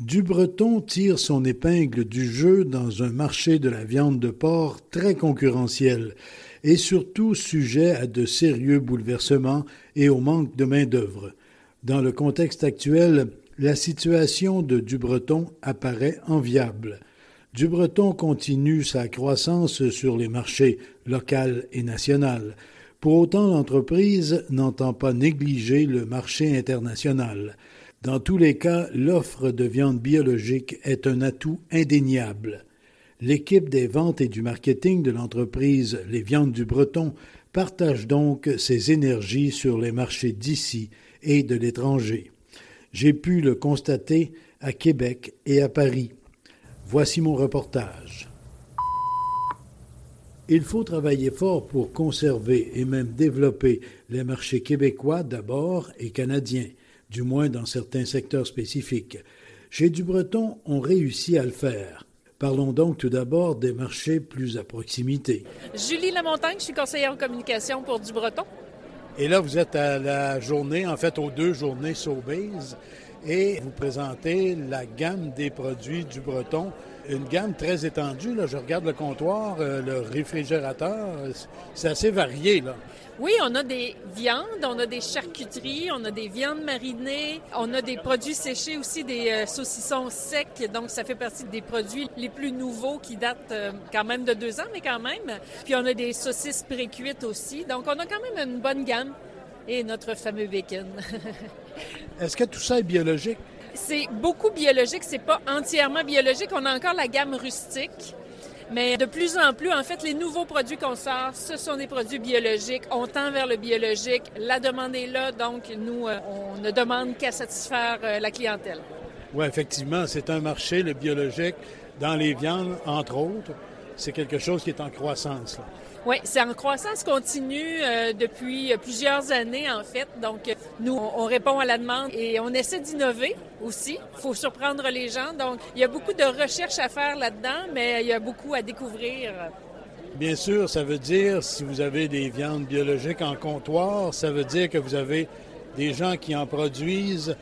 Dubreton tire son épingle du jeu dans un marché de la viande de porc très concurrentiel et surtout sujet à de sérieux bouleversements et au manque de main-d'œuvre. Dans le contexte actuel, la situation de Dubreton apparaît enviable. Dubreton continue sa croissance sur les marchés local et national. Pour autant, l'entreprise n'entend pas négliger le marché international. Dans tous les cas, l'offre de viande biologique est un atout indéniable. L'équipe des ventes et du marketing de l'entreprise Les Viandes du Breton partage donc ses énergies sur les marchés d'ici et de l'étranger. J'ai pu le constater à Québec et à Paris. Voici mon reportage. Il faut travailler fort pour conserver et même développer les marchés québécois d'abord et canadiens du moins dans certains secteurs spécifiques. Chez Dubreton, on réussit à le faire. Parlons donc tout d'abord des marchés plus à proximité. Julie Lamontagne, je suis conseillère en communication pour Dubreton. Et là, vous êtes à la journée, en fait, aux deux journées Sobeys, et vous présentez la gamme des produits du Breton. Une gamme très étendue. Là. Je regarde le comptoir, euh, le réfrigérateur, c'est assez varié. Là. Oui, on a des viandes, on a des charcuteries, on a des viandes marinées, on a des produits séchés aussi, des euh, saucissons secs. Donc, ça fait partie des produits les plus nouveaux qui datent euh, quand même de deux ans, mais quand même. Puis, on a des saucisses pré-cuites aussi. Donc, on a quand même une bonne gamme. Et notre fameux bacon. Est-ce que tout ça est biologique? C'est beaucoup biologique, c'est pas entièrement biologique. On a encore la gamme rustique mais de plus en plus, en fait, les nouveaux produits qu'on sort, ce sont des produits biologiques. On tend vers le biologique. La demande est là, donc nous, euh, on ne demande qu'à satisfaire euh, la clientèle. Oui, effectivement, c'est un marché, le biologique, dans les viandes, entre autres. C'est quelque chose qui est en croissance. Là. Oui, c'est en croissance continue euh, depuis plusieurs années, en fait. Donc, euh, nous, on, répond à la demande et on essaie d'innover aussi. Il faut surprendre les gens. Donc, il y a beaucoup de recherches à faire là-dedans, mais il y a beaucoup à découvrir. Bien sûr, ça veut dire, si vous avez des viandes biologiques en comptoir, ça veut dire que vous avez des gens qui en produisent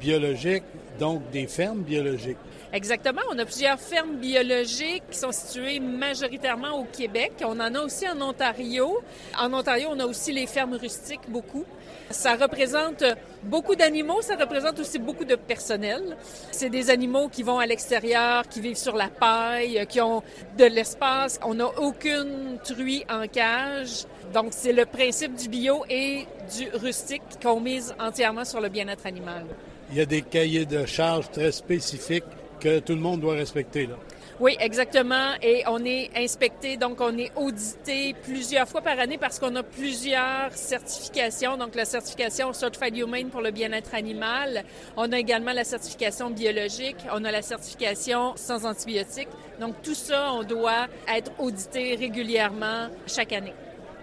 biologiques, donc des fermes biologiques. Exactement. On a plusieurs fermes biologiques qui sont situées majoritairement au Québec. On en a aussi en Ontario. En Ontario, on a aussi les fermes rustiques, beaucoup. Ça représente beaucoup d'animaux, ça représente aussi beaucoup de personnel. C'est des animaux qui vont à l'extérieur, qui vivent sur la paille, qui ont de l'espace. On n'a aucune truie en cage. Donc, c'est le principe du bio et du rustique qu'on mise entièrement sur le bien-être animal. Il y a des cahiers de charges très spécifiques que tout le monde doit respecter. Là. Oui, exactement. Et on est inspecté, donc on est audité plusieurs fois par année parce qu'on a plusieurs certifications. Donc la certification Certified Humane pour le bien-être animal. On a également la certification biologique. On a la certification sans antibiotiques. Donc tout ça, on doit être audité régulièrement chaque année.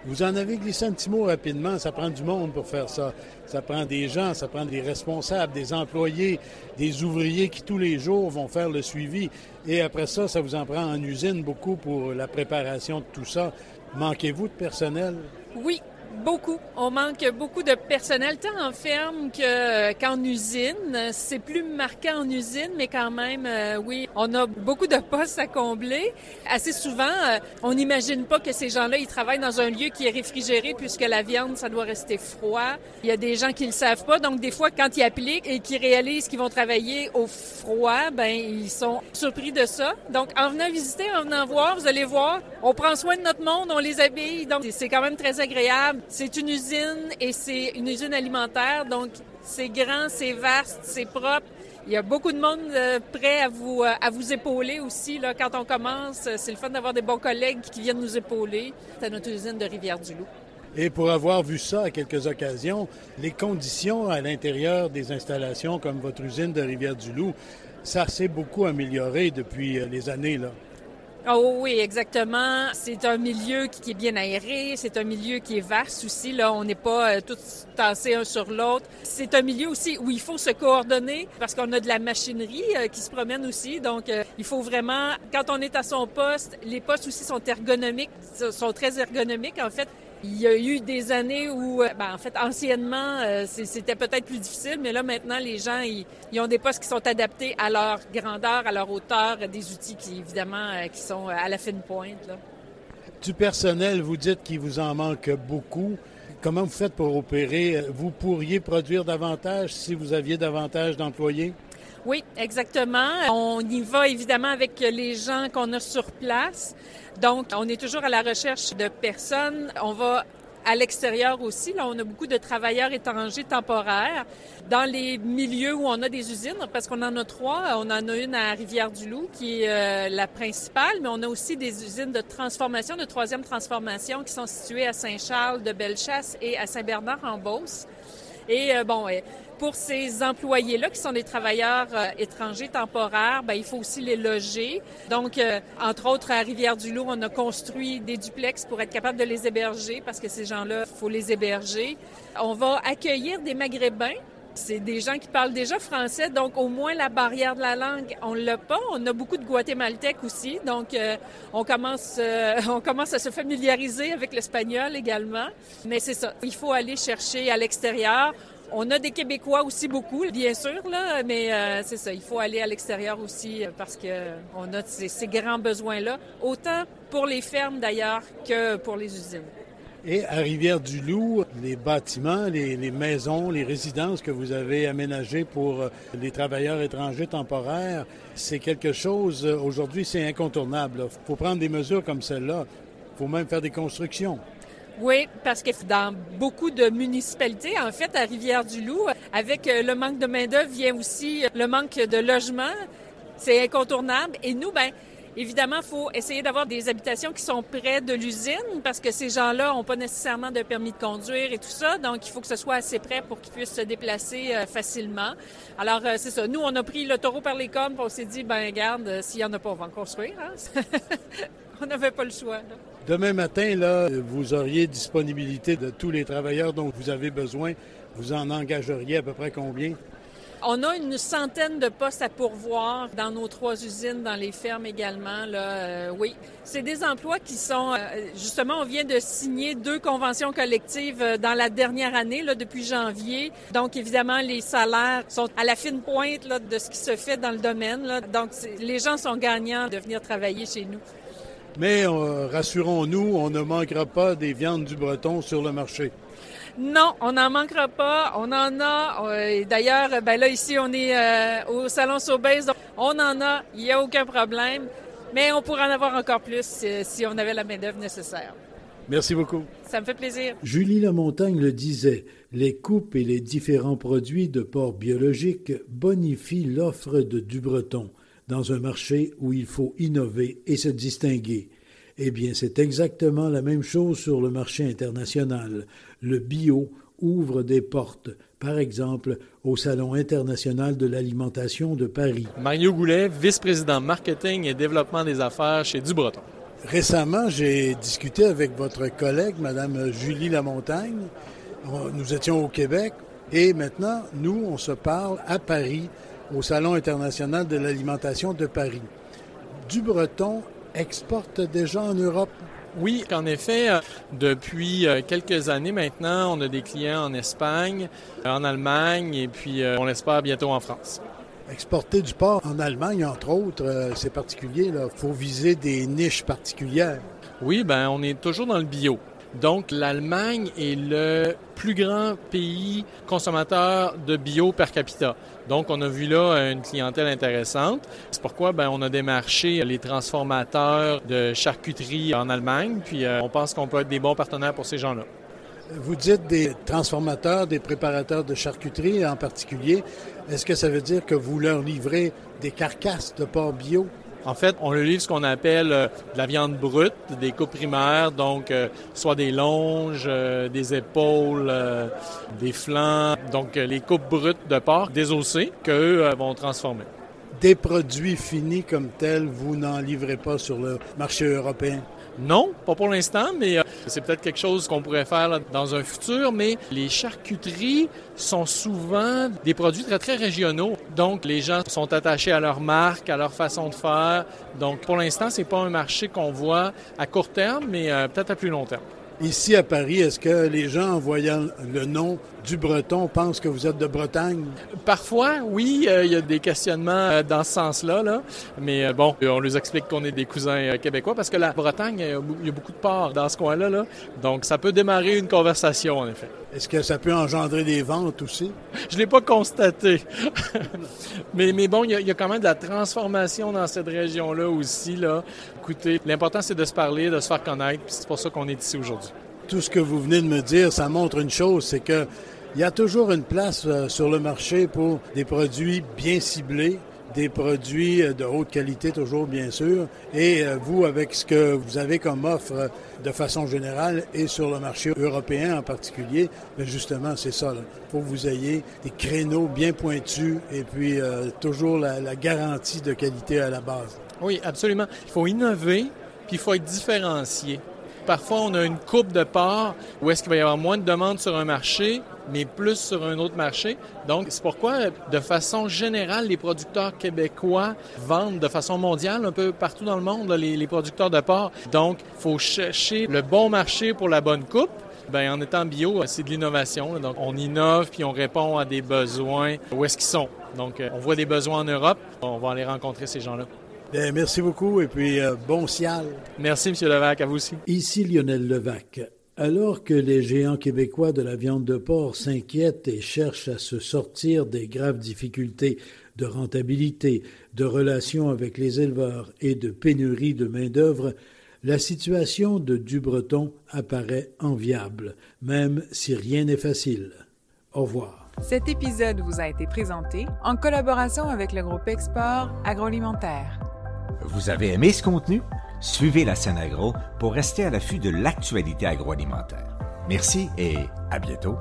Vous en avez glissé un petit mot rapidement. Ça prend du monde pour faire ça. Ça prend des gens, ça prend des responsables, des employés, des ouvriers qui tous les jours vont faire le suivi. Et après ça, ça vous en prend en usine beaucoup pour la préparation de tout ça. Manquez-vous de personnel? Oui, Beaucoup. On manque beaucoup de personnel, tant en ferme qu'en usine. C'est plus marquant en usine, mais quand même, euh, oui, on a beaucoup de postes à combler. Assez souvent, euh, on n'imagine pas que ces gens-là, ils travaillent dans un lieu qui est réfrigéré puisque la viande, ça doit rester froid. Il y a des gens qui le savent pas, donc des fois, quand ils appliquent et qu'ils réalisent qu'ils vont travailler au froid, ben ils sont surpris de ça. Donc, en venant visiter, en venant voir, vous allez voir, on prend soin de notre monde, on les habille, donc c'est quand même très agréable. C'est une usine et c'est une usine alimentaire, donc c'est grand, c'est vaste, c'est propre. Il y a beaucoup de monde euh, prêt à vous, euh, à vous épauler aussi. Là, quand on commence, c'est le fun d'avoir des bons collègues qui viennent nous épauler. C'est notre usine de Rivière-du-Loup. Et pour avoir vu ça à quelques occasions, les conditions à l'intérieur des installations comme votre usine de Rivière-du-Loup, ça s'est beaucoup amélioré depuis euh, les années. Là. Oh oui, exactement. C'est un milieu qui est bien aéré, c'est un milieu qui est vaste aussi. Là, on n'est pas euh, tous tassés un sur l'autre. C'est un milieu aussi où il faut se coordonner parce qu'on a de la machinerie euh, qui se promène aussi. Donc, euh, il faut vraiment, quand on est à son poste, les postes aussi sont ergonomiques, sont très ergonomiques en fait. Il y a eu des années où, euh, ben, en fait, anciennement, euh, c'était peut-être plus difficile, mais là, maintenant, les gens, ils, ont des postes qui sont adaptés à leur grandeur, à leur hauteur, des outils qui, évidemment, euh, qui sont à la fine pointe. Du personnel, vous dites qu'il vous en manque beaucoup. Comment vous faites pour opérer? Vous pourriez produire davantage si vous aviez davantage d'employés? Oui, exactement. On y va évidemment avec les gens qu'on a sur place. Donc, on est toujours à la recherche de personnes. On va à l'extérieur aussi. Là, on a beaucoup de travailleurs étrangers temporaires dans les milieux où on a des usines, parce qu'on en a trois. On en a une à Rivière-du-Loup, qui est euh, la principale, mais on a aussi des usines de transformation, de troisième transformation, qui sont situées à Saint-Charles de Bellechasse et à Saint-Bernard-en-Beauce. Et euh, bon, pour ces employés-là, qui sont des travailleurs euh, étrangers temporaires, ben, il faut aussi les loger. Donc, euh, entre autres, à Rivière-du-Loup, on a construit des duplex pour être capable de les héberger parce que ces gens-là, il faut les héberger. On va accueillir des Maghrébins c'est des gens qui parlent déjà français, donc au moins la barrière de la langue, on l'a pas. On a beaucoup de Guatémaltèques aussi, donc euh, on commence, on commence à se familiariser avec l'espagnol également. Mais c'est ça, il faut aller chercher à l'extérieur. On a des Québécois aussi beaucoup, bien sûr, là, mais euh, c'est ça, il faut aller à l'extérieur aussi euh, parce que on a ces, grands besoins-là, autant pour les fermes d'ailleurs que pour les usines. Et à Rivière-du-Loup, les bâtiments, les, maisons, les résidences que vous avez aménagées pour euh, les travailleurs étrangers temporaires, c'est quelque chose, aujourd'hui, c'est incontournable. Il faut prendre des mesures comme celle-là. Il faut même faire des constructions. Oui, parce que dans beaucoup de municipalités, en fait, à Rivière-du-Loup, avec euh, le manque de main-d'œuvre vient aussi euh, le manque de logement. C'est incontournable. Et nous, ben, évidemment, il faut essayer d'avoir des habitations qui sont près de l'usine parce que ces gens-là n'ont pas nécessairement de permis de conduire et tout ça. Donc, il faut que ce soit assez près pour qu'ils puissent se déplacer euh, facilement. Alors, c'est ça. Nous, on a pris le taureau par les cornes on s'est dit, ben, regarde, s'il n'y en a pas, on va en construire. Hein? on n'avait pas le choix. Demain matin, là, vous auriez disponibilité de tous les travailleurs dont vous avez besoin. Vous en engageriez à peu près combien? On a une centaine de postes à pourvoir dans nos trois usines, dans les fermes également. Là, euh, oui, c'est des emplois qui sont euh, justement. On vient de signer deux conventions collectives euh, dans la dernière année, là, depuis janvier. Donc évidemment, les salaires sont à la fine pointe là, de ce qui se fait dans le domaine. Là. Donc les gens sont gagnants de venir travailler chez nous. Mais euh, rassurons-nous, on ne manquera pas des viandes du breton sur le marché. Non, on n'en manquera pas. On en a. Euh, d'ailleurs, ben là, ici, on est euh, au Salon Sobeys. On en a. Il n'y a aucun problème. Mais on pourrait en avoir encore plus si, on avait la main-d'œuvre nécessaire. Merci beaucoup. Ça me fait plaisir. Julie Lamontagne le disait, les coupes et les différents produits de porc biologique bonifient l'offre de du breton dans un marché où il faut innover et se distinguer. Eh bien, c'est exactement la même chose sur le marché international. Le bio ouvre des portes, par exemple au Salon international de l'alimentation de Paris. Mario Goulet, vice-président marketing et développement des affaires chez Dubreton. Récemment, j'ai discuté avec votre collègue, Madame Julie Lamontagne. Nous étions au Québec et maintenant, nous, on se parle à Paris au Salon international de l'alimentation de Paris. Du breton exporte déjà en Europe? Oui, en effet, euh, depuis euh, quelques années maintenant, on a des clients en Espagne, euh, en Allemagne et puis on l'espère bientôt en France. Exporter du porc en Allemagne, entre autres, c'est particulier. Il faut viser des niches particulières. Oui, ben on est toujours dans le bio. Donc, l'Allemagne est le plus grand pays consommateur de bio per capita. Donc, on a vu là une clientèle intéressante. C'est pourquoi ben, on a démarché les transformateurs de charcuterie en Allemagne, puis euh, on pense qu'on peut être des bons partenaires pour ces gens-là. Vous dites des transformateurs, des préparateurs de charcuterie en particulier. Est-ce que ça veut dire que vous leur livrez des carcasses de porc bio? En fait, on le livre ce qu'on appelle euh, de la viande brute, des coupes primaires, donc euh, soit des longes, euh, des épaules, des flancs, donc les coupes brutes de porc désossées qu'eux vont transformer. des produits finis comme tels, vous n'en livrez pas sur le marché européen? Non, pas pour l'instant, mais euh, c'est peut-être quelque chose qu'on pourrait faire dans un futur. Mais les charcuteries sont souvent des produits très, très régionaux. Donc, les gens sont attachés à leur marque, à leur façon de faire. Donc, pour l'instant, c'est pas un marché qu'on voit à court terme, mais euh, peut-être à plus long terme. Ici à Paris, est-ce que les gens, en voyant le nom du Breton, pensent que vous êtes de Bretagne? Parfois, oui, euh, il y a des questionnements euh, dans ce sens-là, là. mais euh, bon, on leur explique qu'on est des cousins québécois parce que la Bretagne, il y a beaucoup de ports dans ce coin-là, là. donc ça peut démarrer une conversation, en effet. Est-ce que ça peut engendrer des ventes aussi? Je ne l'ai pas constaté. mais, mais bon, il y, a, quand même de la transformation dans cette région-là aussi. Là. Écoutez, l'important, c'est de se parler, de se faire connaître, puis c'est pour ça qu'on est ici aujourd'hui. Tout ce que vous venez de me dire, ça montre une chose, c'est que il y a toujours une place euh, sur le marché pour des produits bien ciblés, des produits euh, de haute qualité toujours bien sûr. Et euh, vous, avec ce que vous avez comme offre de façon générale et sur le marché européen en particulier, bien justement, c'est ça. Il faut que vous ayez des créneaux bien pointus et puis toujours la garantie de qualité à la base. Oui, absolument. Il faut innover, puis il faut être différencié. Parfois, on a une coupe de part où est-ce qu'il va y avoir moins de demandes sur un marché, mais plus sur un autre marché. Donc, c'est pourquoi, de façon générale, les producteurs québécois vendent de façon mondiale un peu partout dans le monde, les, producteurs de porc. Donc, il faut chercher le bon marché pour la bonne coupe. Bien, en étant bio, c'est de l'innovation. Donc, on innove puis on répond à des besoins où est-ce qu'ils sont. Donc, euh, on voit des besoins en Europe. On va aller rencontrer ces gens-là. Bien, merci beaucoup et puis euh, bon ciel. Merci, M. Levac, à vous aussi. Ici Lionel Levac. Alors que les géants québécois de la viande de porc s'inquiètent et cherchent à se sortir des graves difficultés de rentabilité, de relations avec les éleveurs et de pénurie de main-d'œuvre, la situation de Dubreton apparaît enviable, même si rien n'est facile. Au revoir. Cet épisode vous a été présenté en collaboration avec le groupe Export Agroalimentaire. Vous avez aimé ce contenu? Suivez la scène agro pour rester à l'affût de l'actualité agroalimentaire. Merci et à bientôt.